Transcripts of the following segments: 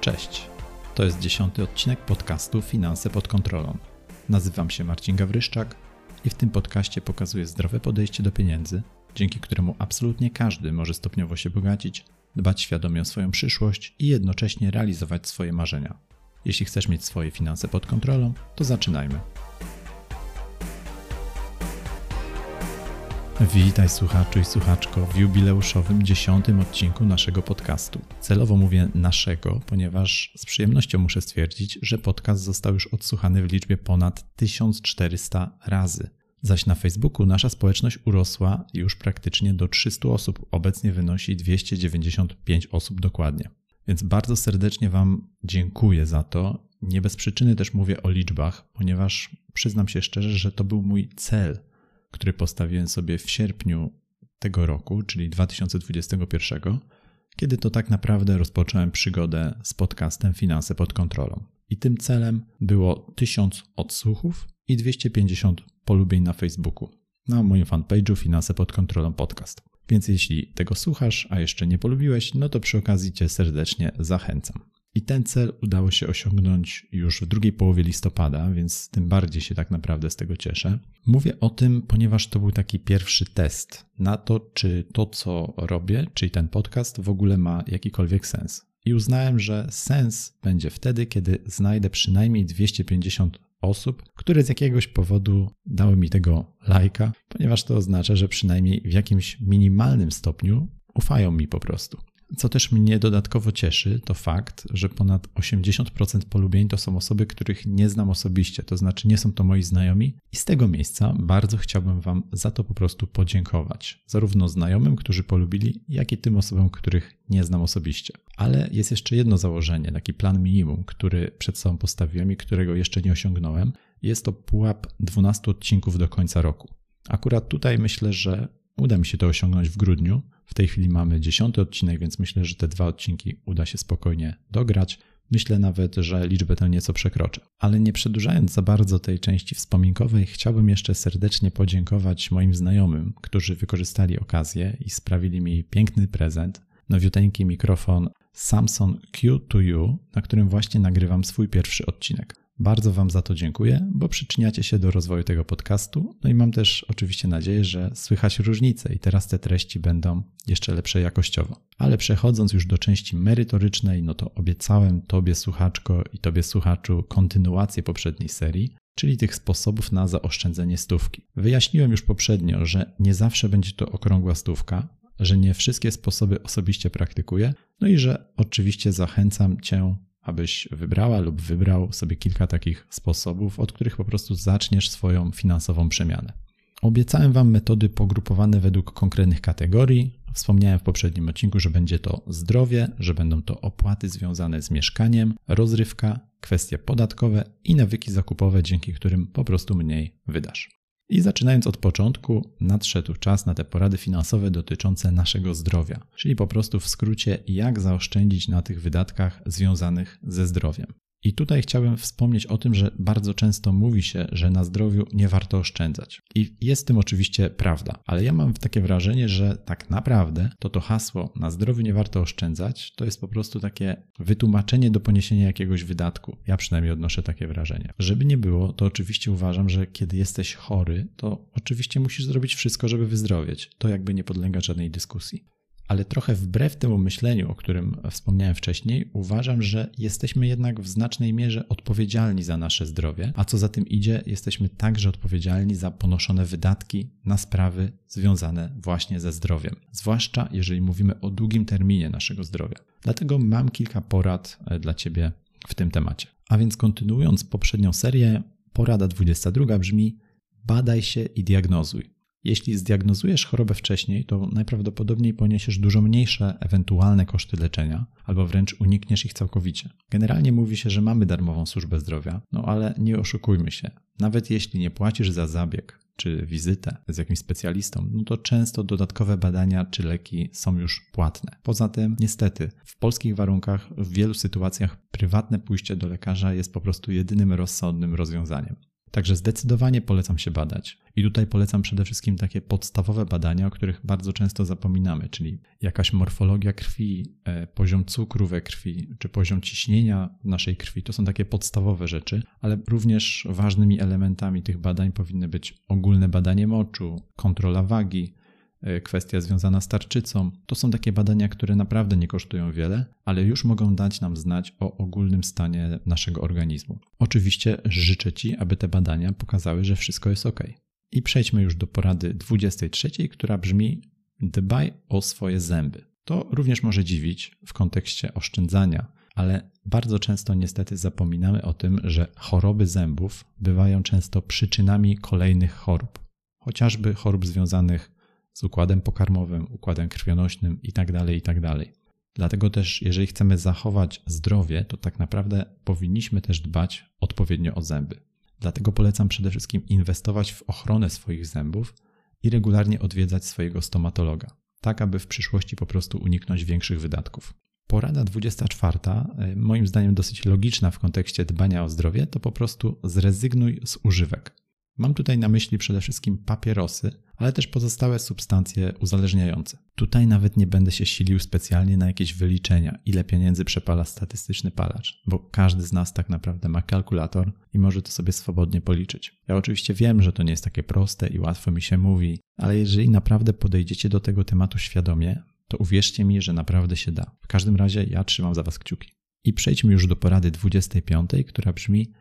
Cześć. To jest dziesiąty odcinek podcastu Finanse pod kontrolą. Nazywam się Marcin Gawryszczak i w tym podcaście pokazuję zdrowe podejście do pieniędzy, dzięki któremu absolutnie każdy może stopniowo się bogacić, dbać świadomie o swoją przyszłość i jednocześnie realizować swoje marzenia. Jeśli chcesz mieć swoje finanse pod kontrolą, to zaczynajmy. Witaj słuchaczu i słuchaczko w jubileuszowym dziesiątym odcinku naszego podcastu. Celowo mówię naszego, ponieważ z przyjemnością muszę stwierdzić, że podcast został już odsłuchany w liczbie ponad 1400 razy. Zaś na Facebooku nasza społeczność urosła już praktycznie do 300 osób, obecnie wynosi 295 osób dokładnie. Więc bardzo serdecznie Wam dziękuję za to. Nie bez przyczyny też mówię o liczbach, ponieważ przyznam się szczerze, że to był mój cel – który postawiłem sobie w sierpniu tego roku, czyli 2021, kiedy to tak naprawdę rozpocząłem przygodę z podcastem Finanse pod kontrolą. I tym celem było 1000 odsłuchów i 250 polubień na Facebooku, na moim fanpage'u Finanse pod kontrolą podcast. Więc jeśli tego słuchasz, a jeszcze nie polubiłeś, no to przy okazji Cię serdecznie zachęcam. I ten cel udało się osiągnąć już w drugiej połowie listopada, więc tym bardziej się tak naprawdę z tego cieszę. Mówię o tym, ponieważ to był taki pierwszy test na to, czy to, co robię, czyli ten podcast, w ogóle ma jakikolwiek sens. I uznałem, że sens będzie wtedy, kiedy znajdę przynajmniej 250 osób, które z jakiegoś powodu dały mi tego lajka, ponieważ to oznacza, że przynajmniej w jakimś minimalnym stopniu ufają mi po prostu. Co też mnie dodatkowo cieszy, to fakt, że ponad 80% polubień to są osoby, których nie znam osobiście, to znaczy nie są to moi znajomi, i z tego miejsca bardzo chciałbym Wam za to po prostu podziękować. Zarówno znajomym, którzy polubili, jak i tym osobom, których nie znam osobiście. Ale jest jeszcze jedno założenie, taki plan minimum, który przed sobą postawiłem i którego jeszcze nie osiągnąłem. Jest to pułap 12 odcinków do końca roku. Akurat tutaj myślę, że uda mi się to osiągnąć w grudniu, w tej chwili mamy dziesiąty odcinek, więc myślę, że te dwa odcinki uda się spokojnie dograć. Myślę nawet, że liczbę tę nieco przekroczę. Ale nie przedłużając za bardzo tej części wspominkowej, chciałbym jeszcze serdecznie podziękować moim znajomym, którzy wykorzystali okazję i sprawili mi piękny prezent. Nowiuteńki mikrofon Samsung Q2U, na którym właśnie nagrywam swój pierwszy odcinek. Bardzo Wam za to dziękuję, bo przyczyniacie się do rozwoju tego podcastu. No i mam też oczywiście nadzieję, że słychać różnice i teraz te treści będą jeszcze lepsze jakościowo. Ale przechodząc już do części merytorycznej, no to obiecałem Tobie słuchaczko i Tobie słuchaczu kontynuację poprzedniej serii, czyli tych sposobów na zaoszczędzenie stówki. Wyjaśniłem już poprzednio, że nie zawsze będzie to okrągła stówka, że nie wszystkie sposoby osobiście praktykuję, no i że oczywiście zachęcam Cię abyś wybrała lub wybrał sobie kilka takich sposobów, od których po prostu zaczniesz swoją finansową przemianę. Obiecałem Wam metody pogrupowane według konkretnych kategorii. Wspomniałem w poprzednim odcinku, że będzie to zdrowie, że będą to opłaty związane z mieszkaniem, rozrywka, kwestie podatkowe i nawyki zakupowe, dzięki którym po prostu mniej wydasz. I zaczynając od początku, nadszedł czas na te porady finansowe dotyczące naszego zdrowia, czyli po prostu w skrócie, jak zaoszczędzić na tych wydatkach związanych ze zdrowiem. I tutaj chciałbym wspomnieć o tym, że bardzo często mówi się, że na zdrowiu nie warto oszczędzać. I jest tym oczywiście prawda, ale ja mam takie wrażenie, że tak naprawdę to to hasło na zdrowiu nie warto oszczędzać to jest po prostu takie wytłumaczenie do poniesienia jakiegoś wydatku. Ja przynajmniej odnoszę takie wrażenie. Żeby nie było, to oczywiście uważam, że kiedy jesteś chory, to oczywiście musisz zrobić wszystko, żeby wyzdrowieć. To jakby nie podlega żadnej dyskusji ale trochę wbrew temu myśleniu, o którym wspomniałem wcześniej, uważam, że jesteśmy jednak w znacznej mierze odpowiedzialni za nasze zdrowie, a co za tym idzie, jesteśmy także odpowiedzialni za ponoszone wydatki na sprawy związane właśnie ze zdrowiem, zwłaszcza jeżeli mówimy o długim terminie naszego zdrowia. Dlatego mam kilka porad e, dla Ciebie w tym temacie. A więc kontynuując poprzednią serię, porada 22 brzmi: badaj się i diagnozuj. Jeśli zdiagnozujesz chorobę wcześniej, to najprawdopodobniej poniesiesz dużo mniejsze ewentualne koszty leczenia, albo wręcz unikniesz ich całkowicie. Generalnie mówi się, że mamy darmową służbę zdrowia, no ale nie oszukujmy się. Nawet jeśli nie płacisz za zabieg czy wizytę z jakimś specjalistą, no to często dodatkowe badania czy leki są już płatne. Poza tym, niestety, w polskich warunkach w wielu sytuacjach prywatne pójście do lekarza jest po prostu jedynym rozsądnym rozwiązaniem. Także zdecydowanie polecam się badać. I tutaj polecam przede wszystkim takie podstawowe badania, o których bardzo często zapominamy, czyli jakaś morfologia krwi, e, poziom cukru we krwi, czy poziom ciśnienia naszej krwi. To są takie podstawowe rzeczy, ale również ważnymi elementami tych badań powinny być ogólne badanie moczu, kontrola wagi, kwestia związana z tarczycą. To są takie badania, które naprawdę nie kosztują wiele, ale już mogą dać nam znać o ogólnym stanie naszego organizmu. Oczywiście życzę Ci, aby te badania pokazały, że wszystko jest ok. I przejdźmy już do porady 23, która brzmi: dbaj o swoje zęby. To również może dziwić w kontekście oszczędzania, ale bardzo często niestety zapominamy o tym, że choroby zębów bywają często przyczynami kolejnych chorób, chociażby chorób związanych z układem pokarmowym, układem krwionośnym itd., tak itd. Tak Dlatego też, jeżeli chcemy zachować zdrowie, to tak naprawdę powinniśmy też dbać odpowiednio o zęby. Dlatego polecam przede wszystkim inwestować w ochronę swoich zębów i regularnie odwiedzać swojego stomatologa, tak aby w przyszłości po prostu uniknąć większych wydatków. Porada 24, e, moim zdaniem dosyć logiczna w kontekście dbania o zdrowie, to po prostu zrezygnuj z używek. Mam tutaj na myśli przede wszystkim papierosy, ale też pozostałe substancje uzależniające. Tutaj nawet nie będę się silił specjalnie na jakieś wyliczenia, ile pieniędzy przepala statystyczny palacz, bo każdy z nas tak naprawdę ma kalkulator i może to sobie swobodnie policzyć. Ja oczywiście wiem, że to nie jest takie proste i łatwo mi się mówi, ale jeżeli naprawdę podejdziecie do tego tematu świadomie, to uwierzcie mi, że naprawdę się da. W każdym razie ja trzymam za Was kciuki. I przejdźmy już do porady 25, która brzmi: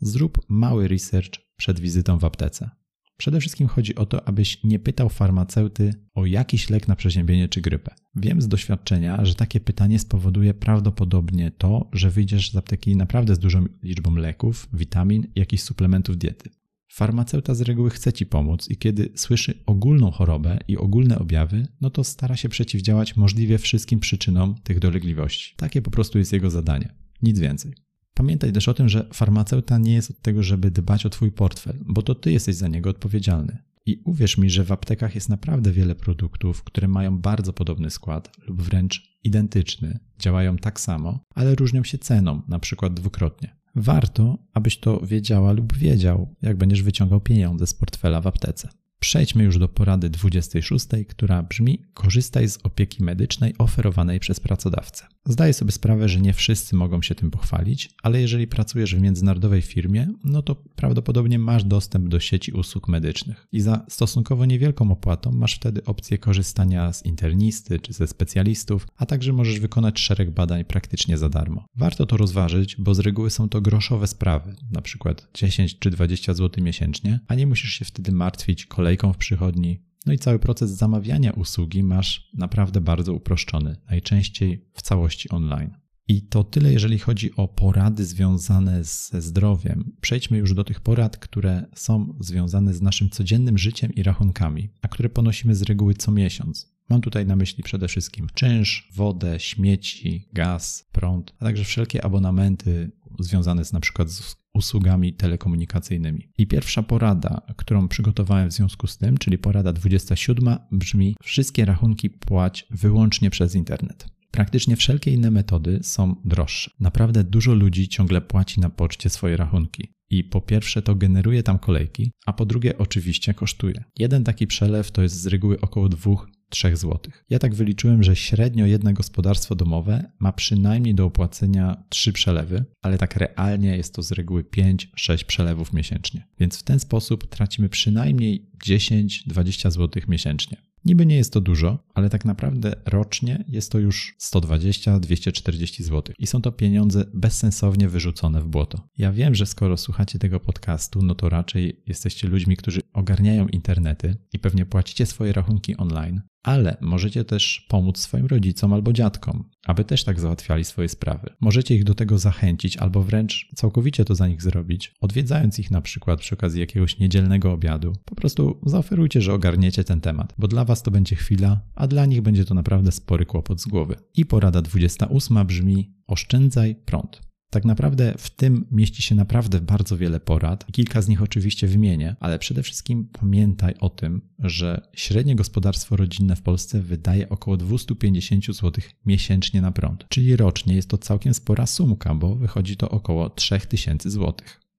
Zrób mały research przed wizytą w aptece. Przede wszystkim chodzi o to, abyś nie pytał farmaceuty o jakiś lek na przeziębienie czy grypę. Wiem z doświadczenia, że takie pytanie spowoduje prawdopodobnie to, że wyjdziesz z apteki naprawdę z dużą liczbą leków, witamin jakichś suplementów diety. Farmaceuta z reguły chce ci pomóc i kiedy słyszy ogólną chorobę i ogólne objawy, no to stara się przeciwdziałać możliwie wszystkim przyczynom tych dolegliwości. Takie po prostu jest jego zadanie. Nic więcej. Pamiętaj też o tym, że farmaceuta nie jest od tego, żeby dbać o Twój portfel, bo to Ty jesteś za niego odpowiedzialny. I uwierz mi, że w aptekach jest naprawdę wiele produktów, które mają bardzo podobny skład lub wręcz identyczny, działają tak samo, ale różnią się ceną, na przykład dwukrotnie. Warto, abyś to wiedziała lub wiedział, jak będziesz wyciągał pieniądze z portfela w aptece. Przejdźmy już do porady 26, która brzmi: korzystaj z opieki medycznej oferowanej przez pracodawcę. Zdaję sobie sprawę, że nie wszyscy mogą się tym pochwalić, ale jeżeli pracujesz w międzynarodowej firmie, no to prawdopodobnie masz dostęp do sieci usług medycznych i za stosunkowo niewielką opłatą masz wtedy opcję korzystania z internisty czy ze specjalistów, a także możesz wykonać szereg badań praktycznie za darmo. Warto to rozważyć, bo z reguły są to groszowe sprawy, na przykład 10 czy 20 zł miesięcznie, a nie musisz się wtedy martwić kolejką w przychodni, no i cały proces zamawiania usługi masz naprawdę bardzo uproszczony, najczęściej w całości online. I to tyle, jeżeli chodzi o porady związane ze zdrowiem. Przejdźmy już do tych porad, które są związane z naszym codziennym życiem i rachunkami, a które ponosimy z reguły co miesiąc. Mam tutaj na myśli przede wszystkim czynsz, wodę, śmieci, gaz, prąd, a także wszelkie abonamenty związane z na przykład z usługami telekomunikacyjnymi. I pierwsza porada, którą przygotowałem w związku z tym, czyli porada 27, brzmi: Wszystkie rachunki płać wyłącznie przez internet. Praktycznie wszelkie inne metody są droższe. Naprawdę dużo ludzi ciągle płaci na poczcie swoje rachunki. I po pierwsze to generuje tam kolejki, a po drugie oczywiście kosztuje. Jeden taki przelew to jest z reguły około 2 3 zł. Ja tak wyliczyłem, że średnio jedno gospodarstwo domowe ma przynajmniej do opłacenia 3 przelewy, ale tak realnie jest to z reguły 5-6 przelewów miesięcznie. Więc w ten sposób tracimy przynajmniej 10-20 zł miesięcznie. Niby nie jest to dużo, ale tak naprawdę rocznie jest to już 120-240 zł i są to pieniądze bezsensownie wyrzucone w błoto. Ja wiem, że skoro słuchacie tego podcastu, no to raczej jesteście ludźmi, którzy ogarniają internety i pewnie płacicie swoje rachunki online, ale możecie też pomóc swoim rodzicom albo dziadkom, aby też tak załatwiali swoje sprawy. Możecie ich do tego zachęcić albo wręcz całkowicie to za nich zrobić, odwiedzając ich na przykład przy okazji jakiegoś niedzielnego obiadu. Po prostu zaoferujcie, że ogarniecie ten temat, bo dla was to będzie chwila, a dla nich będzie to naprawdę spory kłopot z głowy. I porada 28 brzmi: oszczędzaj prąd. Tak naprawdę w tym mieści się naprawdę bardzo wiele porad. Kilka z nich oczywiście wymienię, ale przede wszystkim pamiętaj o tym, że średnie gospodarstwo rodzinne w Polsce wydaje około 250 zł miesięcznie na prąd. Czyli rocznie jest to całkiem spora sumka, bo wychodzi to około 3000 zł.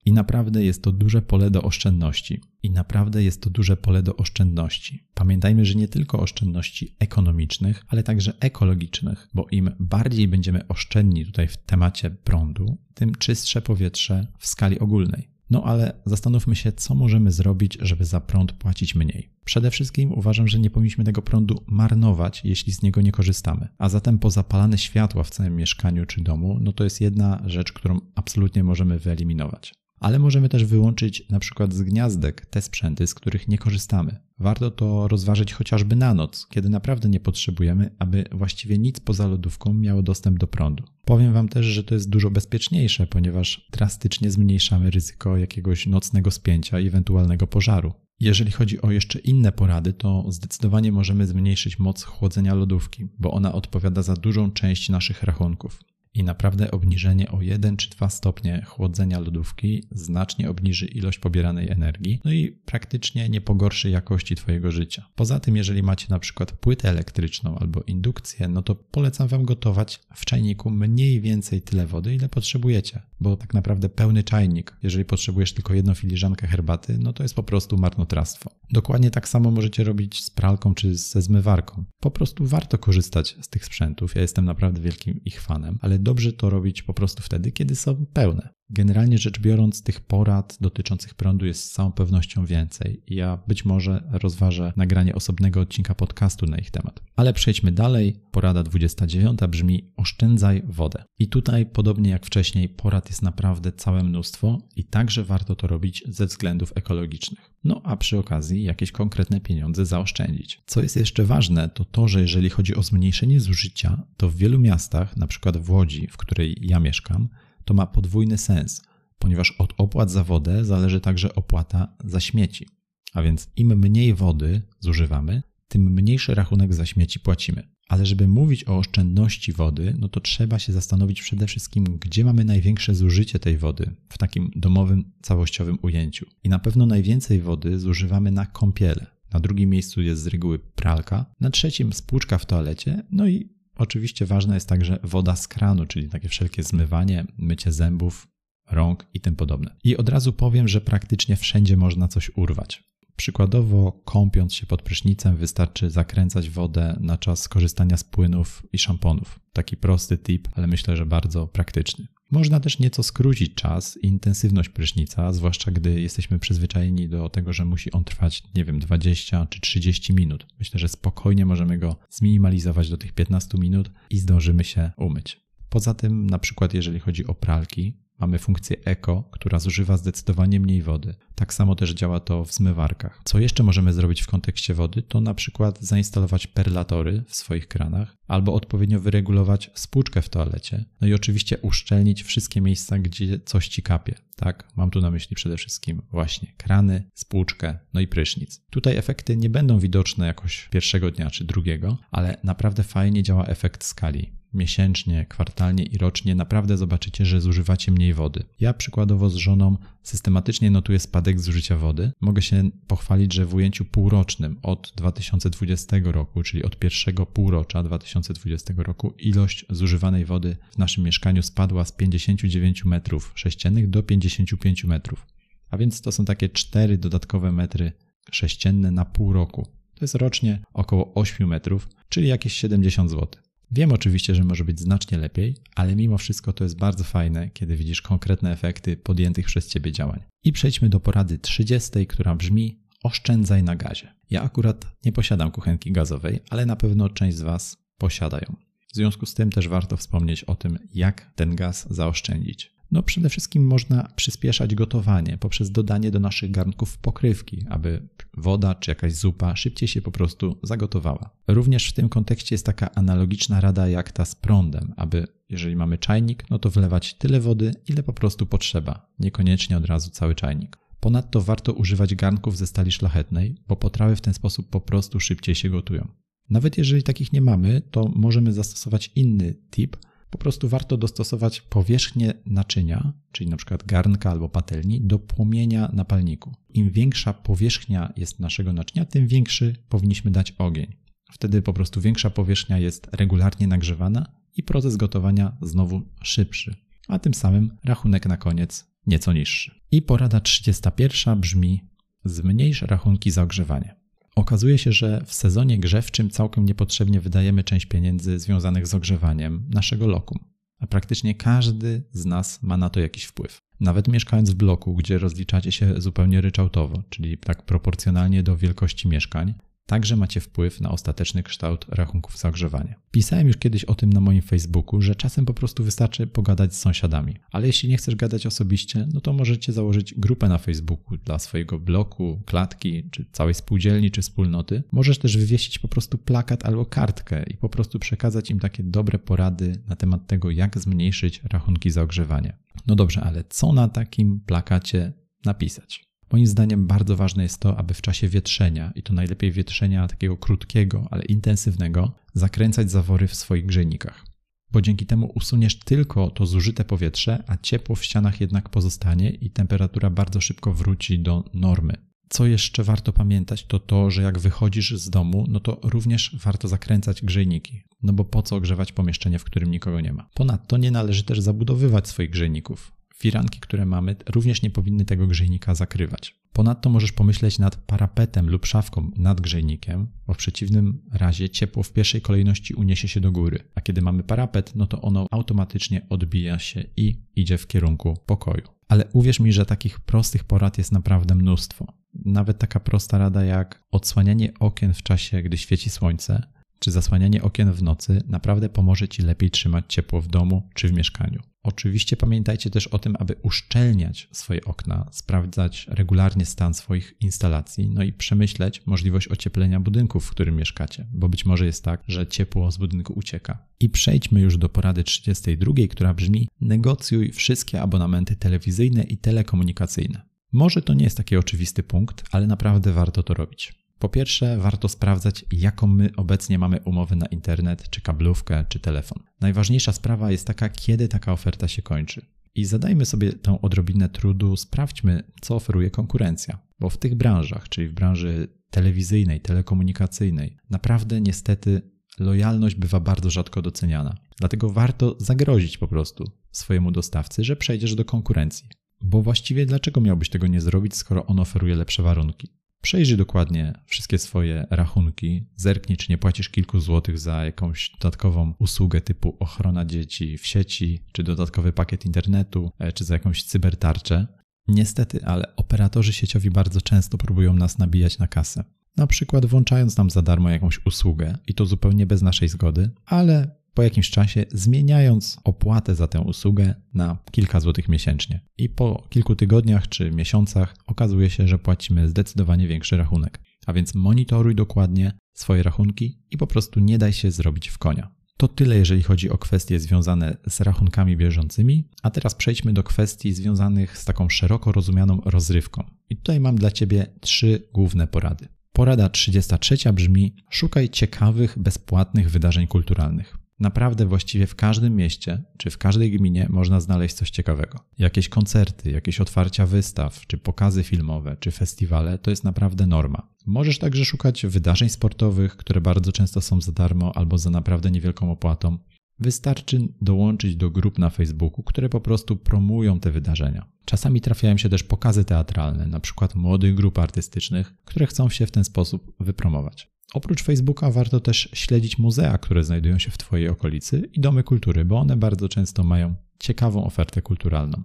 I naprawdę jest to duże pole do oszczędności. I naprawdę jest to duże pole do oszczędności. Pamiętajmy, że nie tylko oszczędności ekonomicznych, ale także ekologicznych, bo im bardziej będziemy oszczędni tutaj w temacie prądu, tym czystsze powietrze w skali ogólnej. No ale zastanówmy się, co możemy zrobić, żeby za prąd płacić mniej. Przede wszystkim uważam, że nie powinniśmy tego prądu marnować, jeśli z niego nie korzystamy. A zatem pozapalane światła w całym mieszkaniu czy domu, no to jest jedna rzecz, którą absolutnie możemy wyeliminować ale możemy też wyłączyć na przykład z gniazdek te sprzęty, z których nie korzystamy. Warto to rozważyć chociażby na noc, kiedy naprawdę nie potrzebujemy, aby właściwie nic poza lodówką miało dostęp do prądu. Powiem Wam też, że to jest dużo bezpieczniejsze, ponieważ drastycznie zmniejszamy ryzyko jakiegoś nocnego spięcia i ewentualnego pożaru. Jeżeli chodzi o jeszcze inne porady, to zdecydowanie możemy zmniejszyć moc chłodzenia lodówki, bo ona odpowiada za dużą część naszych rachunków i naprawdę obniżenie o 1 czy 2 stopnie chłodzenia lodówki znacznie obniży ilość pobieranej energii, no i praktycznie nie pogorszy jakości Twojego życia. Poza tym, jeżeli macie na przykład płytę elektryczną albo indukcję, no to polecam Wam gotować w czajniku mniej więcej tyle wody, ile potrzebujecie, bo tak naprawdę pełny czajnik, jeżeli potrzebujesz tylko jedną filiżankę herbaty, no to jest po prostu marnotrawstwo. Dokładnie tak samo możecie robić z pralką czy ze zmywarką. Po prostu warto korzystać z tych sprzętów. Ja jestem naprawdę wielkim ich fanem, ale dobrze to robić po prostu wtedy, kiedy są pełne. Generalnie rzecz biorąc, tych porad dotyczących prądu jest z całą pewnością więcej. Ja być może rozważę nagranie osobnego odcinka podcastu na ich temat. Ale przejdźmy dalej. Porada 29 brzmi: oszczędzaj wodę. I tutaj, podobnie jak wcześniej, porad jest naprawdę całe mnóstwo i także warto to robić ze względów ekologicznych. No a przy okazji jakieś konkretne pieniądze zaoszczędzić. Co jest jeszcze ważne, to to, że jeżeli chodzi o zmniejszenie zużycia, to w wielu miastach, na przykład w Łodzi, w której ja mieszkam, to ma podwójny sens, ponieważ od opłat za wodę zależy także opłata za śmieci. A więc im mniej wody zużywamy, tym mniejszy rachunek za śmieci płacimy. Ale żeby mówić o oszczędności wody, no to trzeba się zastanowić przede wszystkim, gdzie mamy największe zużycie tej wody w takim domowym, całościowym ujęciu. I na pewno najwięcej wody zużywamy na kąpiele. Na drugim miejscu jest z reguły pralka, na trzecim spłuczka w toalecie, no i Oczywiście ważna jest także woda z kranu, czyli takie wszelkie zmywanie, mycie zębów, rąk i tym podobne. I od razu powiem, że praktycznie wszędzie można coś urwać. Przykładowo, kąpiąc się pod prysznicem, wystarczy zakręcać wodę na czas korzystania z płynów i szamponów. Taki prosty tip, ale myślę, że bardzo praktyczny. Można też nieco skrócić czas i intensywność prysznica, zwłaszcza gdy jesteśmy przyzwyczajeni do tego, że musi on trwać, nie wiem, 20 czy 30 minut. Myślę, że spokojnie możemy go zminimalizować do tych 15 minut i zdążymy się umyć. Poza tym, na przykład, jeżeli chodzi o pralki, Mamy funkcję Eco, która zużywa zdecydowanie mniej wody. Tak samo też działa to w zmywarkach. Co jeszcze możemy zrobić w kontekście wody, to na przykład zainstalować perlatory w swoich kranach, albo odpowiednio wyregulować spłuczkę w toalecie. No i oczywiście uszczelnić wszystkie miejsca, gdzie coś ci kapie. Tak, mam tu na myśli przede wszystkim właśnie krany, spłuczkę, no i prysznic. Tutaj efekty nie będą widoczne jakoś pierwszego dnia czy drugiego, ale naprawdę fajnie działa efekt skali miesięcznie, kwartalnie i rocznie naprawdę zobaczycie, że zużywacie mniej wody. Ja przykładowo z żoną systematycznie notuję spadek zużycia wody. Mogę się pochwalić, że w ujęciu półrocznym od 2020 roku, czyli od pierwszego półrocza 2020 roku, ilość zużywanej wody w naszym mieszkaniu spadła z 59 metrów sześciennych do 55 metrów. A więc to są takie 4 dodatkowe metry sześcienne na pół roku. To jest rocznie około 8 metrów, czyli jakieś 70 zł. Wiem oczywiście, że może być znacznie lepiej, ale mimo wszystko to jest bardzo fajne, kiedy widzisz konkretne efekty podjętych przez ciebie działań. I przejdźmy do porady 30, która brzmi: oszczędzaj na gazie. Ja akurat nie posiadam kuchenki gazowej, ale na pewno część z Was posiadają. W związku z tym też warto wspomnieć o tym, jak ten gaz zaoszczędzić. No przede wszystkim można przyspieszać gotowanie poprzez dodanie do naszych garnków pokrywki, aby woda czy jakaś zupa szybciej się po prostu zagotowała. Również w tym kontekście jest taka analogiczna rada jak ta z prądem, aby jeżeli mamy czajnik, no to wlewać tyle wody, ile po prostu potrzeba, niekoniecznie od razu cały czajnik. Ponadto warto używać garnków ze stali szlachetnej, bo potrawy w ten sposób po prostu szybciej się gotują. Nawet jeżeli takich nie mamy, to możemy zastosować inny tip, po prostu warto dostosować powierzchnię naczynia, czyli przykład garnka albo patelni, do płomienia na palniku. Im większa powierzchnia jest naszego naczynia, tym większy powinniśmy dać ogień. Wtedy po prostu większa powierzchnia jest regularnie nagrzewana i proces gotowania znowu szybszy, a tym samym rachunek na koniec nieco niższy. I porada 31 brzmi: zmniejsz rachunki za ogrzewanie. Okazuje się, że w sezonie grzewczym całkiem niepotrzebnie wydajemy część pieniędzy związanych z ogrzewaniem naszego lokum. A praktycznie każdy z nas ma na to jakiś wpływ. Nawet mieszkając w bloku, gdzie rozliczacie się zupełnie ryczałtowo, czyli tak proporcjonalnie do wielkości mieszkań, także macie wpływ na ostateczny kształt rachunków za ogrzewanie. Pisałem już kiedyś o tym na moim Facebooku, że czasem po prostu wystarczy pogadać z sąsiadami. Ale jeśli nie chcesz gadać osobiście, no to możecie założyć grupę na Facebooku dla swojego bloku, klatki, czy całej spółdzielni, czy wspólnoty. Możesz też wywiesić po prostu plakat albo kartkę i po prostu przekazać im takie dobre porady na temat tego, jak zmniejszyć rachunki za ogrzewanie. No dobrze, ale co na takim plakacie napisać? Moim zdaniem bardzo ważne jest to, aby w czasie wietrzenia, i to najlepiej wietrzenia takiego krótkiego, ale intensywnego, zakręcać zawory w swoich grzejnikach. Bo dzięki temu usuniesz tylko to zużyte powietrze, a ciepło w ścianach jednak pozostanie i temperatura bardzo szybko wróci do normy. Co jeszcze warto pamiętać, to to, że jak wychodzisz z domu, no to również warto zakręcać grzejniki. No bo po co ogrzewać pomieszczenie, w którym nikogo nie ma? Ponadto nie należy też zabudowywać swoich grzejników firanki, które mamy, również nie powinny tego grzejnika zakrywać. Ponadto możesz pomyśleć nad parapetem lub szafką nad grzejnikiem, bo w przeciwnym razie ciepło w pierwszej kolejności uniesie się do góry, a kiedy mamy parapet, no to ono automatycznie odbija się i idzie w kierunku pokoju. Ale uwierz mi, że takich prostych porad jest naprawdę mnóstwo. Nawet taka prosta rada jak odsłanianie okien w czasie, gdy świeci słońce, czy zasłanianie okien w nocy naprawdę pomoże Ci lepiej trzymać ciepło w domu czy w mieszkaniu. Oczywiście pamiętajcie też o tym, aby uszczelniać swoje okna, sprawdzać regularnie stan swoich instalacji, no i przemyśleć możliwość ocieplenia budynku, w którym mieszkacie, bo być może jest tak, że ciepło z budynku ucieka. I przejdźmy już do porady 32, która brzmi: negocjuj wszystkie abonamenty telewizyjne i telekomunikacyjne. Może to nie jest taki oczywisty punkt, ale naprawdę warto to robić. Po pierwsze, warto sprawdzać, jaką my obecnie mamy umowę na internet, czy kablówkę, czy telefon. Najważniejsza sprawa jest taka, kiedy taka oferta się kończy. I zadajmy sobie tą odrobinę trudu, sprawdźmy, co oferuje konkurencja. Bo w tych branżach, czyli w branży telewizyjnej, telekomunikacyjnej, naprawdę niestety lojalność bywa bardzo rzadko doceniana. Dlatego warto zagrozić po prostu swojemu dostawcy, że przejdziesz do konkurencji. Bo właściwie dlaczego miałbyś tego nie zrobić, skoro on oferuje lepsze warunki? Przejrzyj dokładnie wszystkie swoje rachunki, zerknij, czy nie płacisz kilku złotych za jakąś dodatkową usługę typu ochrona dzieci w sieci, czy dodatkowy pakiet internetu, e, czy za jakąś cybertarczę. Niestety, ale operatorzy sieciowi bardzo często próbują nas nabijać na kasę. Na przykład włączając nam za darmo jakąś usługę i to zupełnie bez naszej zgody, ale po jakimś czasie zmieniając opłatę za tę usługę na kilka złotych miesięcznie. I po kilku tygodniach czy miesiącach okazuje się, że płacimy zdecydowanie większy rachunek. A więc monitoruj dokładnie swoje rachunki i po prostu nie daj się zrobić w konia. To tyle, jeżeli chodzi o kwestie związane z rachunkami bieżącymi, a teraz przejdźmy do kwestii związanych z taką szeroko rozumianą rozrywką. I tutaj mam dla Ciebie trzy główne porady. Porada 33 brzmi: szukaj ciekawych, bezpłatnych wydarzeń kulturalnych. Naprawdę właściwie w każdym mieście czy w każdej gminie można znaleźć coś ciekawego. Jakieś koncerty, jakieś otwarcia wystaw, czy pokazy filmowe, czy festiwale to jest naprawdę norma. Możesz także szukać wydarzeń sportowych, które bardzo często są za darmo albo za naprawdę niewielką opłatą. Wystarczy dołączyć do grup na Facebooku, które po prostu promują te wydarzenia. Czasami trafiają się też pokazy teatralne, na przykład młodych grup artystycznych, które chcą się w ten sposób wypromować. Oprócz Facebooka warto też śledzić muzea, które znajdują się w Twojej okolicy i domy kultury, bo one bardzo często mają ciekawą ofertę kulturalną.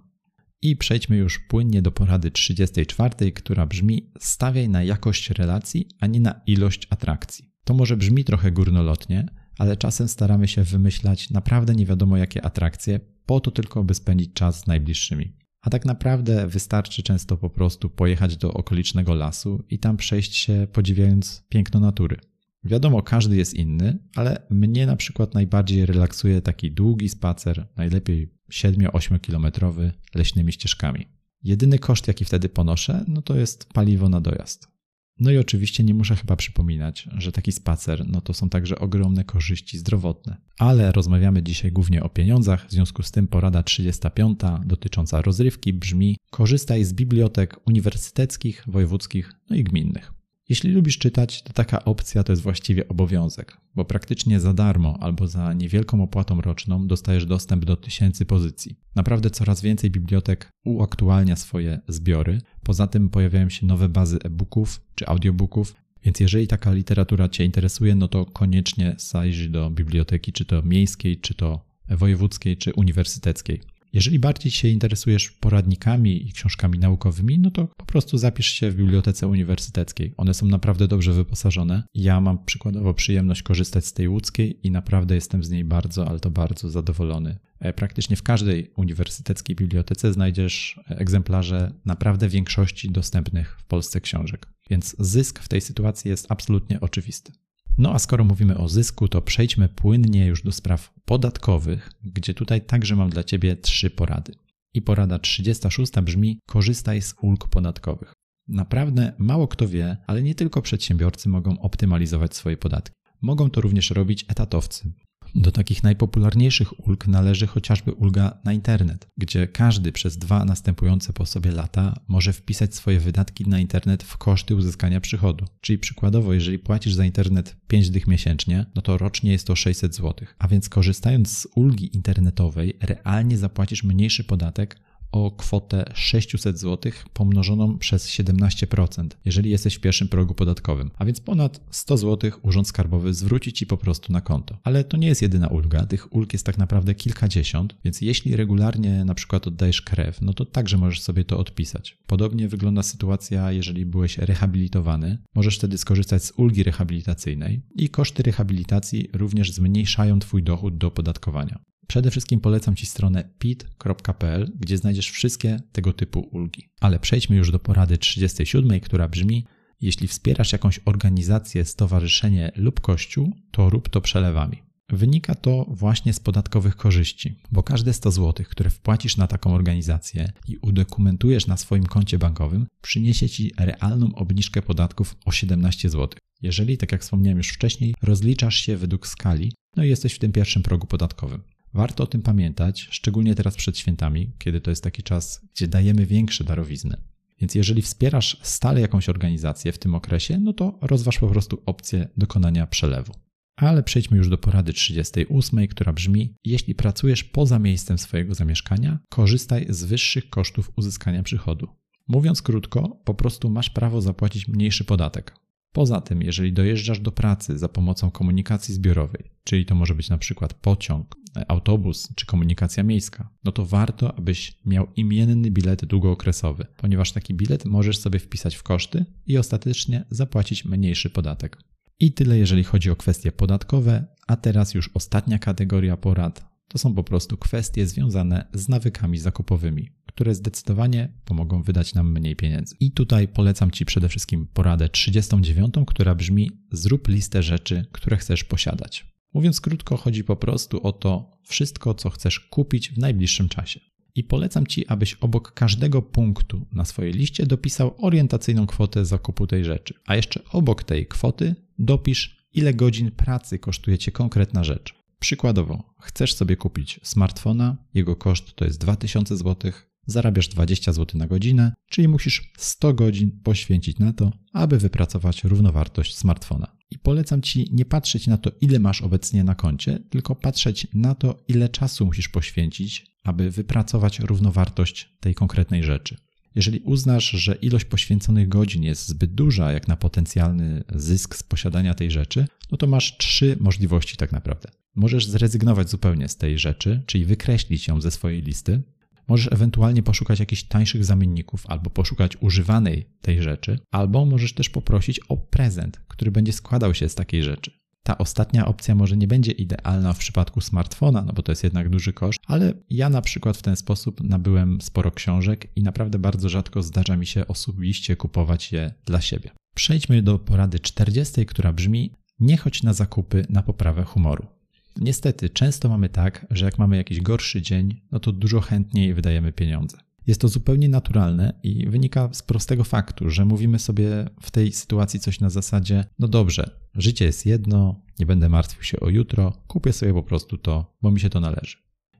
I przejdźmy już płynnie do porady 34, która brzmi: stawiaj na jakość relacji, a nie na ilość atrakcji. To może brzmi trochę górnolotnie, ale czasem staramy się wymyślać naprawdę nie wiadomo jakie atrakcje, po to tylko, by spędzić czas z najbliższymi. A tak naprawdę wystarczy często po prostu pojechać do okolicznego lasu i tam przejść się podziwiając piękno natury. Wiadomo, każdy jest inny, ale mnie na przykład najbardziej relaksuje taki długi spacer, najlepiej 7-8 kilometrowy leśnymi ścieżkami. Jedyny koszt, jaki wtedy ponoszę, no to jest paliwo na dojazd. No i oczywiście nie muszę chyba przypominać, że taki spacer no to są także ogromne korzyści zdrowotne. Ale rozmawiamy dzisiaj głównie o pieniądzach, w związku z tym porada 35 dotycząca rozrywki brzmi: korzystaj z bibliotek uniwersyteckich, wojewódzkich no i gminnych. Jeśli lubisz czytać, to taka opcja to jest właściwie obowiązek, bo praktycznie za darmo albo za niewielką opłatą roczną dostajesz dostęp do tysięcy pozycji. Naprawdę coraz więcej bibliotek uaktualnia swoje zbiory. Poza tym pojawiają się nowe bazy e-booków czy audiobooków, więc jeżeli taka literatura Cię interesuje, no to koniecznie zajrzyj do biblioteki, czy to miejskiej, czy to wojewódzkiej, czy uniwersyteckiej. Jeżeli bardziej się interesujesz poradnikami i książkami naukowymi, no to po prostu zapisz się w bibliotece uniwersyteckiej. One są naprawdę dobrze wyposażone. Ja mam przykładowo przyjemność korzystać z tej łódzkiej i naprawdę jestem z niej bardzo, ale to bardzo zadowolony. E, praktycznie w każdej uniwersyteckiej bibliotece znajdziesz egzemplarze naprawdę większości dostępnych w Polsce książek. Więc zysk w tej sytuacji jest absolutnie oczywisty. No a skoro mówimy o zysku, to przejdźmy płynnie już do spraw podatkowych, gdzie tutaj także mam dla Ciebie trzy porady. I porada 36 brzmi: korzystaj z ulg podatkowych. Naprawdę mało kto wie, ale nie tylko przedsiębiorcy mogą optymalizować swoje podatki. Mogą to również robić etatowcy. Do takich najpopularniejszych ulg należy chociażby ulga na internet, gdzie każdy przez dwa następujące po sobie lata może wpisać swoje wydatki na internet w koszty uzyskania przychodu. Czyli przykładowo, jeżeli płacisz za internet 5 dych miesięcznie, no to rocznie jest to 600 zł. A więc korzystając z ulgi internetowej, realnie zapłacisz mniejszy podatek o kwotę 600 zł pomnożoną przez 17%, jeżeli jesteś w pierwszym progu podatkowym. A więc ponad 100 zł Urząd Skarbowy zwróci ci po prostu na konto. Ale to nie jest jedyna ulga, tych ulg jest tak naprawdę kilkadziesiąt, więc jeśli regularnie na przykład oddajesz krew, no to także możesz sobie to odpisać. Podobnie wygląda sytuacja, jeżeli byłeś rehabilitowany. Możesz wtedy skorzystać z ulgi rehabilitacyjnej i koszty rehabilitacji również zmniejszają Twój dochód do opodatkowania. Przede wszystkim polecam Ci stronę pit.pl, gdzie znajdziesz wszystkie tego typu ulgi. Ale przejdźmy już do porady 37, która brzmi: Jeśli wspierasz jakąś organizację, stowarzyszenie lub kościół, to rób to przelewami. Wynika to właśnie z podatkowych korzyści, bo każde 100 zł, które wpłacisz na taką organizację i udokumentujesz na swoim koncie bankowym, przyniesie Ci realną obniżkę podatków o 17 zł. Jeżeli, tak jak wspomniałem już wcześniej, rozliczasz się według skali, no i jesteś w tym pierwszym progu podatkowym. Warto o tym pamiętać, szczególnie teraz przed świętami, kiedy to jest taki czas, gdzie dajemy większe darowizny. Więc jeżeli wspierasz stale jakąś organizację w tym okresie, no to rozważ po prostu opcję dokonania przelewu. Ale przejdźmy już do porady 38, która brzmi: Jeśli pracujesz poza miejscem swojego zamieszkania, korzystaj z wyższych kosztów uzyskania przychodu. Mówiąc krótko, po prostu masz prawo zapłacić mniejszy podatek. Poza tym, jeżeli dojeżdżasz do pracy za pomocą komunikacji zbiorowej, czyli to może być na przykład pociąg, autobus czy komunikacja miejska, no to warto, abyś miał imienny bilet długookresowy, ponieważ taki bilet możesz sobie wpisać w koszty i ostatecznie zapłacić mniejszy podatek. I tyle, jeżeli chodzi o kwestie podatkowe, a teraz już ostatnia kategoria porad to są po prostu kwestie związane z nawykami zakupowymi, które zdecydowanie pomogą wydać nam mniej pieniędzy. I tutaj polecam Ci przede wszystkim poradę 39, która brzmi: zrób listę rzeczy, które chcesz posiadać. Mówiąc krótko, chodzi po prostu o to wszystko, co chcesz kupić w najbliższym czasie. I polecam Ci, abyś obok każdego punktu na swojej liście dopisał orientacyjną kwotę zakupu tej rzeczy. A jeszcze obok tej kwoty dopisz, ile godzin pracy kosztuje Cię konkretna rzecz. Przykładowo, chcesz sobie kupić smartfona, jego koszt to jest 2000 zł, zarabiasz 20 zł na godzinę, czyli musisz 100 godzin poświęcić na to, aby wypracować równowartość smartfona. I polecam Ci nie patrzeć na to, ile masz obecnie na koncie, tylko patrzeć na to, ile czasu musisz poświęcić, aby wypracować równowartość tej konkretnej rzeczy. Jeżeli uznasz, że ilość poświęconych godzin jest zbyt duża, jak na potencjalny zysk z posiadania tej rzeczy, no to masz trzy możliwości tak naprawdę. Możesz zrezygnować zupełnie z tej rzeczy, czyli wykreślić ją ze swojej listy. Możesz ewentualnie poszukać jakichś tańszych zamienników albo poszukać używanej tej rzeczy, albo możesz też poprosić o prezent, który będzie składał się z takiej rzeczy. Ta ostatnia opcja może nie będzie idealna w przypadku smartfona, no bo to jest jednak duży koszt, ale ja na przykład w ten sposób nabyłem sporo książek i naprawdę bardzo rzadko zdarza mi się osobiście kupować je dla siebie. Przejdźmy do porady 40, która brzmi: Nie chodź na zakupy na poprawę humoru. Niestety, często mamy tak, że jak mamy jakiś gorszy dzień, no to dużo chętniej wydajemy pieniądze. Jest to zupełnie naturalne i wynika z prostego faktu, że mówimy sobie w tej sytuacji coś na zasadzie: no dobrze, życie jest jedno, nie będę martwił się o jutro, kupię sobie po prostu to, bo mi się to należy.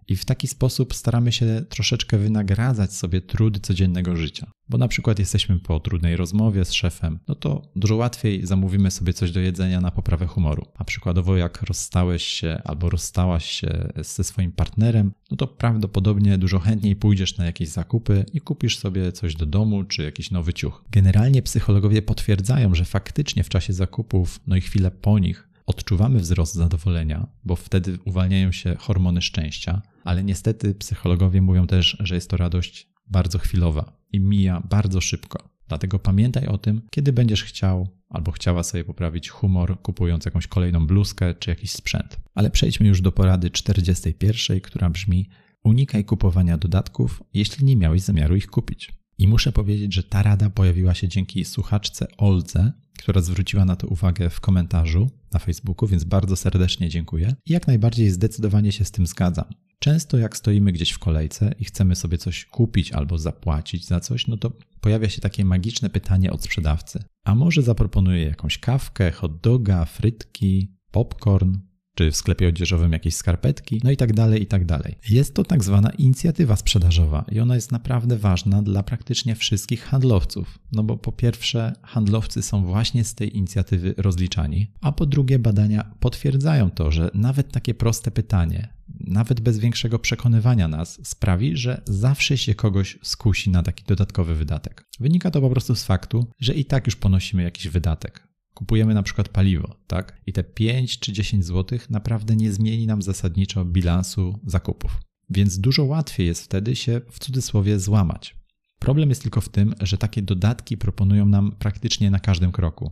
I w taki sposób staramy się troszeczkę wynagradzać sobie trudy codziennego życia. Bo na przykład jesteśmy po trudnej rozmowie z szefem, no to dużo łatwiej zamówimy sobie coś do jedzenia na poprawę humoru. A przykładowo jak rozstałeś się albo rozstałaś się ze swoim partnerem, no to prawdopodobnie dużo chętniej pójdziesz na jakieś zakupy i kupisz sobie coś do domu czy jakiś nowy ciuch. Generalnie psychologowie potwierdzają, że faktycznie w czasie zakupów, no i chwilę po nich, odczuwamy wzrost zadowolenia, bo wtedy uwalniają się hormony szczęścia, ale niestety psychologowie mówią też, że jest to radość bardzo chwilowa i mija bardzo szybko. Dlatego pamiętaj o tym, kiedy będziesz chciał albo chciała sobie poprawić humor, kupując jakąś kolejną bluzkę czy jakiś sprzęt. Ale przejdźmy już do porady 41, która brzmi: unikaj kupowania dodatków, jeśli nie miałeś zamiaru ich kupić. I muszę powiedzieć, że ta rada pojawiła się dzięki słuchaczce Oldze, która zwróciła na to uwagę w komentarzu na Facebooku, więc bardzo serdecznie dziękuję. I jak najbardziej zdecydowanie się z tym zgadzam. Często jak stoimy gdzieś w kolejce i chcemy sobie coś kupić albo zapłacić za coś, no to pojawia się takie magiczne pytanie od sprzedawcy. A może zaproponuję jakąś kawkę, hot doga, frytki, popcorn, czy w sklepie odzieżowym jakieś skarpetki, no i tak dalej, i tak dalej. Jest to tak zwana inicjatywa sprzedażowa i ona jest naprawdę ważna dla praktycznie wszystkich handlowców. No bo po pierwsze, handlowcy są właśnie z tej inicjatywy rozliczani, a po drugie, badania potwierdzają to, że nawet takie proste pytanie, nawet bez większego przekonywania nas, sprawi, że zawsze się kogoś skusi na taki dodatkowy wydatek. Wynika to po prostu z faktu, że i tak już ponosimy jakiś wydatek kupujemy na przykład paliwo, tak? I te 5 czy 10 zł naprawdę nie zmieni nam zasadniczo bilansu zakupów. Więc dużo łatwiej jest wtedy się w cudzysłowie złamać. Problem jest tylko w tym, że takie dodatki proponują nam praktycznie na każdym kroku.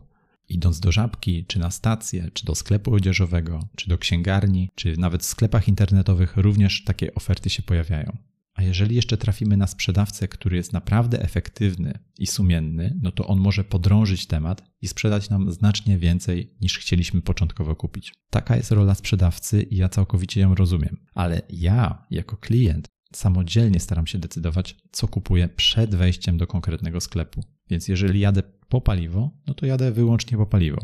Idąc do żabki, czy na stację, czy do sklepu odzieżowego, czy do księgarni, czy nawet w sklepach internetowych również takie oferty się pojawiają. A jeżeli jeszcze trafimy na sprzedawcę, który jest naprawdę efektywny i sumienny, no to on może podrążyć temat i sprzedać nam znacznie więcej niż chcieliśmy początkowo kupić. Taka jest rola sprzedawcy i ja całkowicie ją rozumiem. Ale ja, jako klient, samodzielnie staram się decydować, co kupuję przed wejściem do konkretnego sklepu. Więc jeżeli jadę po paliwo, no to jadę wyłącznie po paliwo.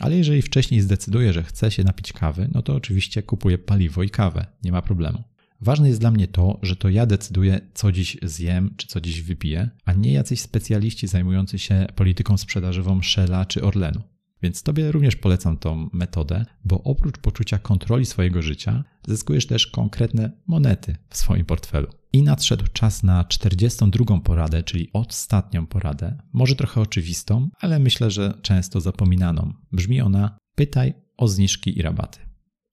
Ale jeżeli wcześniej zdecyduję, że chcę się napić kawy, no to oczywiście kupuję paliwo i kawę, nie ma problemu. Ważne jest dla mnie to, że to ja decyduję, co dziś zjem, czy co dziś wypiję, a nie jacyś specjaliści zajmujący się polityką sprzedażową Shella czy Orlenu. Więc Tobie również polecam tą metodę, bo oprócz poczucia kontroli swojego życia, zyskujesz też konkretne monety w swoim portfelu. I nadszedł czas na 42. poradę, czyli ostatnią poradę. Może trochę oczywistą, ale myślę, że często zapominaną. Brzmi ona: pytaj o zniżki i rabaty.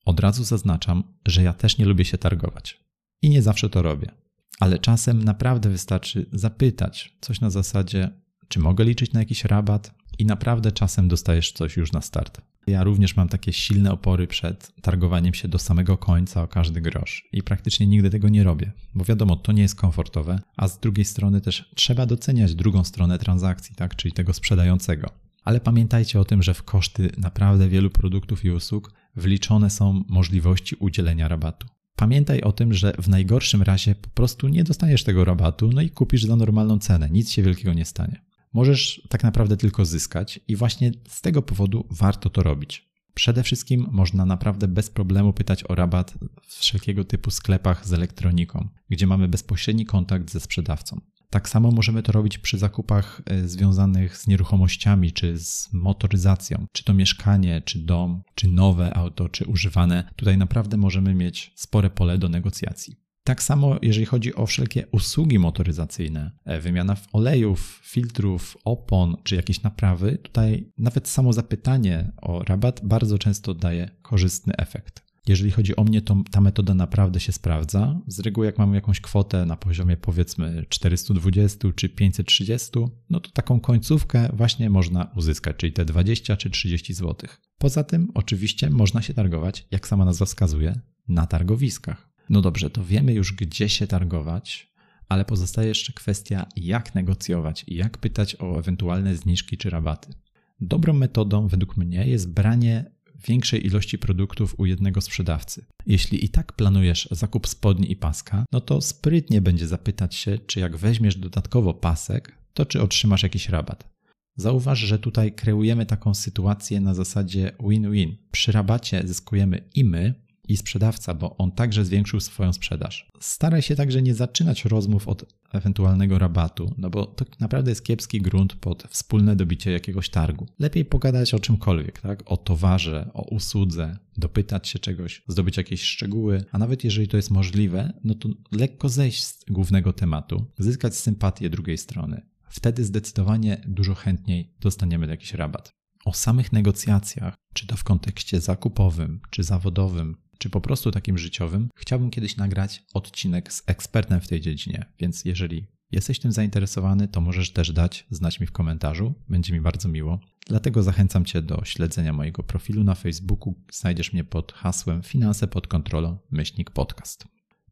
Od razu zaznaczam, że ja też nie lubię się targować. I nie zawsze to robię. Ale czasem naprawdę wystarczy zapytać coś na zasadzie, czy mogę liczyć na jakiś rabat, i naprawdę czasem dostajesz coś już na start. Ja również mam takie silne opory przed targowaniem się do samego końca o każdy grosz i praktycznie nigdy tego nie robię, bo wiadomo, to nie jest komfortowe, a z drugiej strony też trzeba doceniać drugą stronę transakcji, tak, czyli tego sprzedającego. Ale pamiętajcie o tym, że w koszty naprawdę wielu produktów i usług wliczone są możliwości udzielenia rabatu. Pamiętaj o tym, że w najgorszym razie po prostu nie dostaniesz tego rabatu, no i kupisz za normalną cenę, nic się wielkiego nie stanie. Możesz tak naprawdę tylko zyskać i właśnie z tego powodu warto to robić. Przede wszystkim można naprawdę bez problemu pytać o rabat w wszelkiego typu sklepach z elektroniką, gdzie mamy bezpośredni kontakt ze sprzedawcą. Tak samo możemy to robić przy zakupach e, związanych z nieruchomościami czy z motoryzacją, czy to mieszkanie, czy dom, czy nowe auto, czy używane. Tutaj naprawdę możemy mieć spore pole do negocjacji. Tak samo, jeżeli chodzi o wszelkie usługi motoryzacyjne, e, wymiana olejów, filtrów, opon czy jakieś naprawy, tutaj nawet samo zapytanie o rabat bardzo często daje korzystny efekt. Jeżeli chodzi o mnie, to ta metoda naprawdę się sprawdza. Z reguły, jak mam jakąś kwotę na poziomie powiedzmy 420 czy 530, no to taką końcówkę właśnie można uzyskać, czyli te 20 czy 30 zł. Poza tym, oczywiście, można się targować, jak sama nazwa wskazuje, na targowiskach. No dobrze, to wiemy już, gdzie się targować, ale pozostaje jeszcze kwestia, jak negocjować i jak pytać o ewentualne zniżki czy rabaty. Dobrą metodą, według mnie, jest branie większej ilości produktów u jednego sprzedawcy. Jeśli i tak planujesz zakup spodni i paska, no to sprytnie będzie zapytać się, czy jak weźmiesz dodatkowo pasek, to czy otrzymasz jakiś rabat. Zauważ, że tutaj kreujemy taką sytuację na zasadzie win-win. Przy rabacie zyskujemy i my, i sprzedawca, bo on także zwiększył swoją sprzedaż. Staraj się także nie zaczynać rozmów od ewentualnego rabatu, no bo to naprawdę jest kiepski grunt pod wspólne dobicie jakiegoś targu. Lepiej pogadać o czymkolwiek, tak? O towarze, o usłudze, dopytać się czegoś, zdobyć jakieś szczegóły, a nawet jeżeli to jest możliwe, no to lekko zejść z głównego tematu, zyskać sympatię drugiej strony. Wtedy zdecydowanie dużo chętniej dostaniemy jakiś rabat. O samych negocjacjach, czy to w kontekście zakupowym, czy zawodowym, czy po prostu takim życiowym, chciałbym kiedyś nagrać odcinek z ekspertem w tej dziedzinie. Więc jeżeli jesteś tym zainteresowany, to możesz też dać znać mi w komentarzu. Będzie mi bardzo miło. Dlatego zachęcam Cię do śledzenia mojego profilu na Facebooku. Znajdziesz mnie pod hasłem Finanse pod kontrolą myślnik podcast.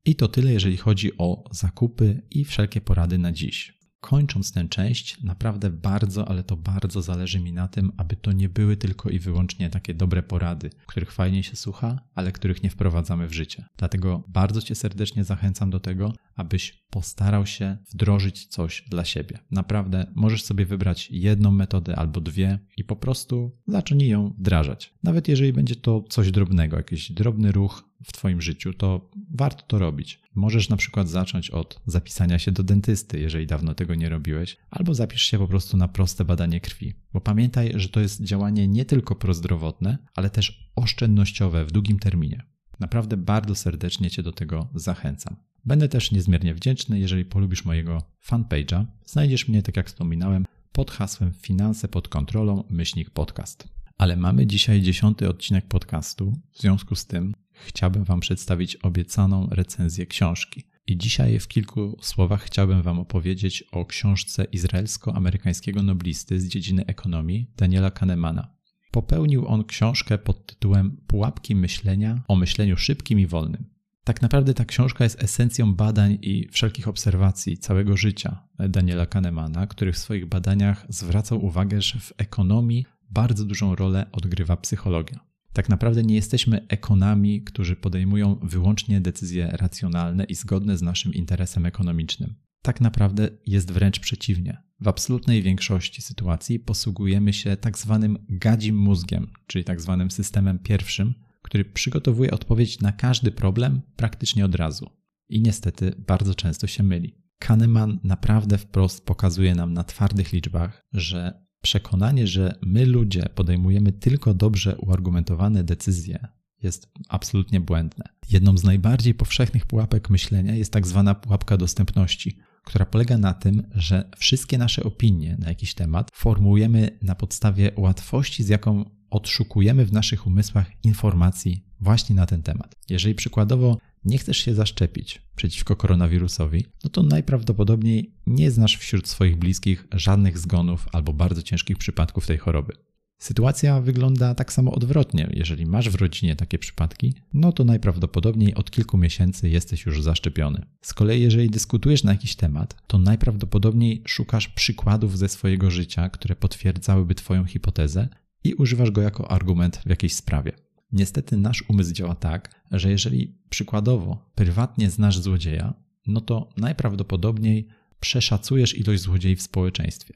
I to tyle, jeżeli chodzi o zakupy i wszelkie porady na dziś. Kończąc tę część, naprawdę bardzo, ale to bardzo zależy mi na tym, aby to nie były tylko i wyłącznie takie dobre porady, których fajnie się słucha, ale których nie wprowadzamy w życie. Dlatego bardzo Cię serdecznie zachęcam do tego, abyś postarał się wdrożyć coś dla siebie. Naprawdę możesz sobie wybrać jedną metodę albo dwie i po prostu zacznij ją wdrażać. Nawet jeżeli będzie to coś drobnego, jakiś drobny ruch, w Twoim życiu, to warto to robić. Możesz na przykład zacząć od zapisania się do dentysty, jeżeli dawno tego nie robiłeś, albo zapisz się po prostu na proste badanie krwi. Bo pamiętaj, że to jest działanie nie tylko prozdrowotne, ale też oszczędnościowe w długim terminie. Naprawdę bardzo serdecznie Cię do tego zachęcam. Będę też niezmiernie wdzięczny, jeżeli polubisz mojego fanpage'a. Znajdziesz mnie, tak jak wspominałem, pod hasłem Finanse pod kontrolą myślnik podcast. Ale mamy dzisiaj dziesiąty odcinek podcastu, w związku z tym chciałbym Wam przedstawić obiecaną recenzję książki. I dzisiaj w kilku słowach chciałbym Wam opowiedzieć o książce izraelsko-amerykańskiego noblisty z dziedziny ekonomii Daniela Kahnemana. Popełnił on książkę pod tytułem Pułapki myślenia o myśleniu szybkim i wolnym. Tak naprawdę ta książka jest esencją badań i wszelkich obserwacji całego życia Daniela Kahnemana, który w swoich badaniach zwracał uwagę, że w ekonomii bardzo dużą rolę odgrywa psychologia. Tak naprawdę nie jesteśmy ekonami, którzy podejmują wyłącznie decyzje racjonalne i zgodne z naszym interesem ekonomicznym. Tak naprawdę jest wręcz przeciwnie. W absolutnej większości sytuacji posługujemy się tak zwanym gadzim mózgiem, czyli tak zwanym systemem pierwszym, który przygotowuje odpowiedź na każdy problem praktycznie od razu. I niestety bardzo często się myli. Kahneman naprawdę wprost pokazuje nam na twardych liczbach, że Przekonanie, że my ludzie podejmujemy tylko dobrze uargumentowane decyzje, jest absolutnie błędne. Jedną z najbardziej powszechnych pułapek myślenia jest tak zwana pułapka dostępności, która polega na tym, że wszystkie nasze opinie na jakiś temat formułujemy na podstawie łatwości, z jaką odszukujemy w naszych umysłach informacji właśnie na ten temat. Jeżeli przykładowo nie chcesz się zaszczepić przeciwko koronawirusowi, no to najprawdopodobniej nie znasz wśród swoich bliskich żadnych zgonów albo bardzo ciężkich przypadków tej choroby. Sytuacja wygląda tak samo odwrotnie. Jeżeli masz w rodzinie takie przypadki, no to najprawdopodobniej od kilku miesięcy jesteś już zaszczepiony. Z kolei, jeżeli dyskutujesz na jakiś temat, to najprawdopodobniej szukasz przykładów ze swojego życia, które potwierdzałyby Twoją hipotezę i używasz go jako argument w jakiejś sprawie. Niestety nasz umysł działa tak, że jeżeli przykładowo prywatnie znasz złodzieja, no to najprawdopodobniej przeszacujesz ilość złodziei w społeczeństwie.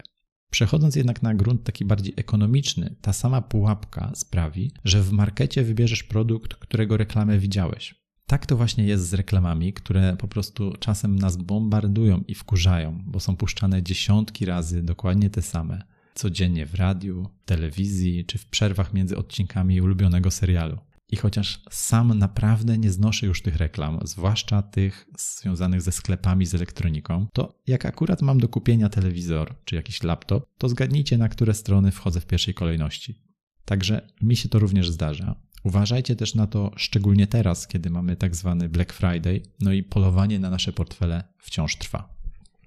Przechodząc jednak na grunt taki bardziej ekonomiczny, ta sama pułapka sprawi, że w markecie wybierzesz produkt, którego reklamę widziałeś. Tak to właśnie jest z reklamami, które po prostu czasem nas bombardują i wkurzają, bo są puszczane dziesiątki razy dokładnie te same codziennie w radiu, telewizji czy w przerwach między odcinkami ulubionego serialu. I chociaż sam naprawdę nie znoszę już tych reklam, zwłaszcza tych związanych ze sklepami z elektroniką, to jak akurat mam do kupienia telewizor czy jakiś laptop, to zgadnijcie na które strony wchodzę w pierwszej kolejności. Także mi się to również zdarza. Uważajcie też na to, szczególnie teraz, kiedy mamy tak zwany Black Friday, no i polowanie na nasze portfele wciąż trwa.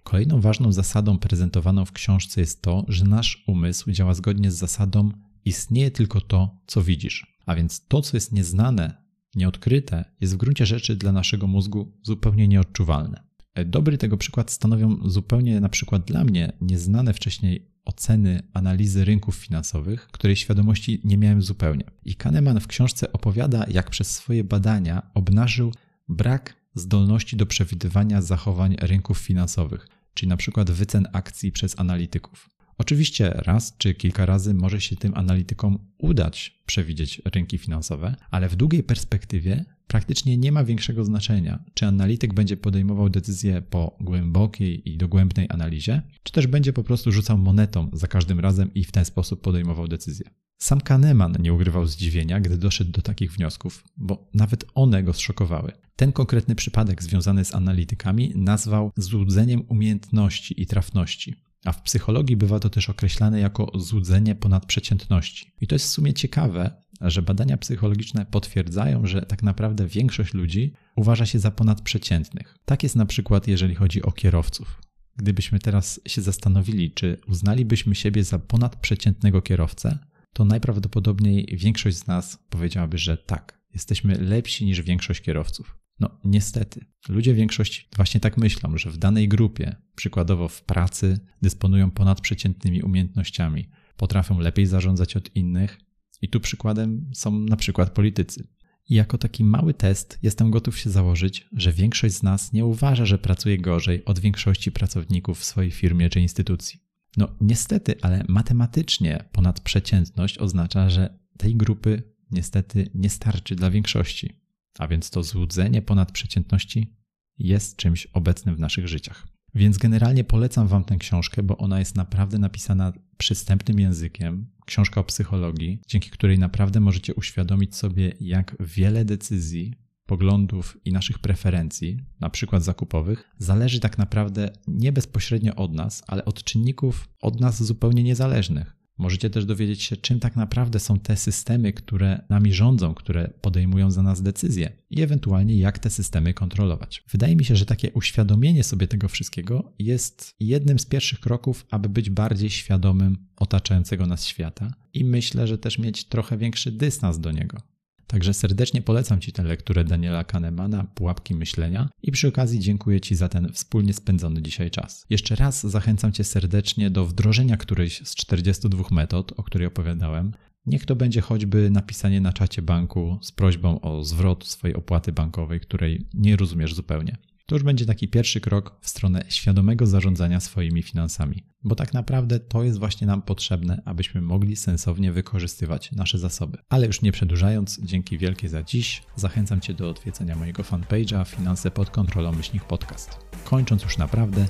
Kolejną ważną zasadą prezentowaną w książce jest to, że nasz umysł działa zgodnie z zasadą istnieje tylko to, co widzisz. A więc to, co jest nieznane, nieodkryte, jest w gruncie rzeczy dla naszego mózgu zupełnie nieodczuwalne. Dobry tego przykład stanowią zupełnie na przykład dla mnie nieznane wcześniej oceny analizy rynków finansowych, której świadomości nie miałem zupełnie. I Kahneman w książce opowiada, jak przez swoje badania obnażył brak zdolności do przewidywania zachowań rynków finansowych, czyli na przykład wycen akcji przez analityków. Oczywiście raz czy kilka razy może się tym analitykom udać przewidzieć rynki finansowe, ale w długiej perspektywie Praktycznie nie ma większego znaczenia, czy analityk będzie podejmował decyzję po głębokiej i dogłębnej analizie, czy też będzie po prostu rzucał monetą za każdym razem i w ten sposób podejmował decyzję. Sam Kahneman nie ugrywał zdziwienia, gdy doszedł do takich wniosków, bo nawet one go zszokowały. Ten konkretny przypadek związany z analitykami nazwał złudzeniem umiejętności i trafności. A w psychologii bywa to też określane jako złudzenie ponadprzeciętności. I to jest w sumie ciekawe, że badania psychologiczne potwierdzają, że tak naprawdę większość ludzi uważa się za ponadprzeciętnych. Tak jest na przykład, jeżeli chodzi o kierowców. Gdybyśmy teraz się zastanowili, czy uznalibyśmy siebie za ponadprzeciętnego kierowcę, to najprawdopodobniej większość z nas powiedziałaby, że tak, jesteśmy lepsi niż większość kierowców. No, niestety, ludzie w większości właśnie tak myślą, że w danej grupie, przykładowo w pracy, dysponują ponadprzeciętnymi umiejętnościami, potrafią lepiej zarządzać od innych, i tu przykładem są na przykład politycy. I jako taki mały test jestem gotów się założyć, że większość z nas nie uważa, że pracuje gorzej od większości pracowników w swojej firmie czy instytucji. No niestety, ale matematycznie ponadprzeciętność oznacza, że tej grupy niestety nie starczy dla większości. A więc to złudzenie ponadprzeciętności jest czymś obecnym w naszych życiach. Więc generalnie polecam Wam tę książkę, bo ona jest naprawdę napisana przystępnym językiem. Książka o psychologii, dzięki której naprawdę możecie uświadomić sobie, jak wiele decyzji, poglądów i naszych preferencji, na przykład zakupowych, zależy tak naprawdę nie bezpośrednio od nas, ale od czynników od nas zupełnie niezależnych. Możecie też dowiedzieć się, czym tak naprawdę są te systemy, które nami rządzą, które podejmują za nas decyzje i ewentualnie jak te systemy kontrolować. Wydaje mi się, że takie uświadomienie sobie tego wszystkiego jest jednym z pierwszych kroków, aby być bardziej świadomym otaczającego nas świata i myślę, że też mieć trochę większy dystans do niego. Także serdecznie polecam Ci tę lekturę Daniela Kahnemana, Pułapki Myślenia i przy okazji dziękuję Ci za ten wspólnie spędzony dzisiaj czas. Jeszcze raz zachęcam Cię serdecznie do wdrożenia którejś z 42 metod, o której opowiadałem. Niech to będzie choćby napisanie na czacie banku z prośbą o zwrot swojej opłaty bankowej, której nie rozumiesz zupełnie. To już będzie taki pierwszy krok w stronę świadomego zarządzania swoimi finansami, bo tak naprawdę to jest właśnie nam potrzebne, abyśmy mogli sensownie wykorzystywać nasze zasoby. Ale już nie przedłużając, dzięki wielkie za dziś, zachęcam Cię do odwiedzenia mojego fanpage'a Finanse pod kontrolą myślnik podcast. Kończąc już naprawdę,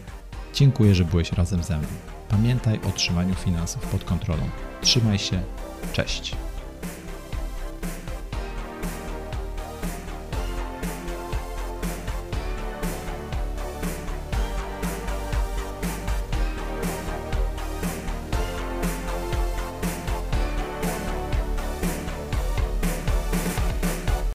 dziękuję, że byłeś razem ze mną. Pamiętaj o trzymaniu finansów pod kontrolą. Trzymaj się, cześć.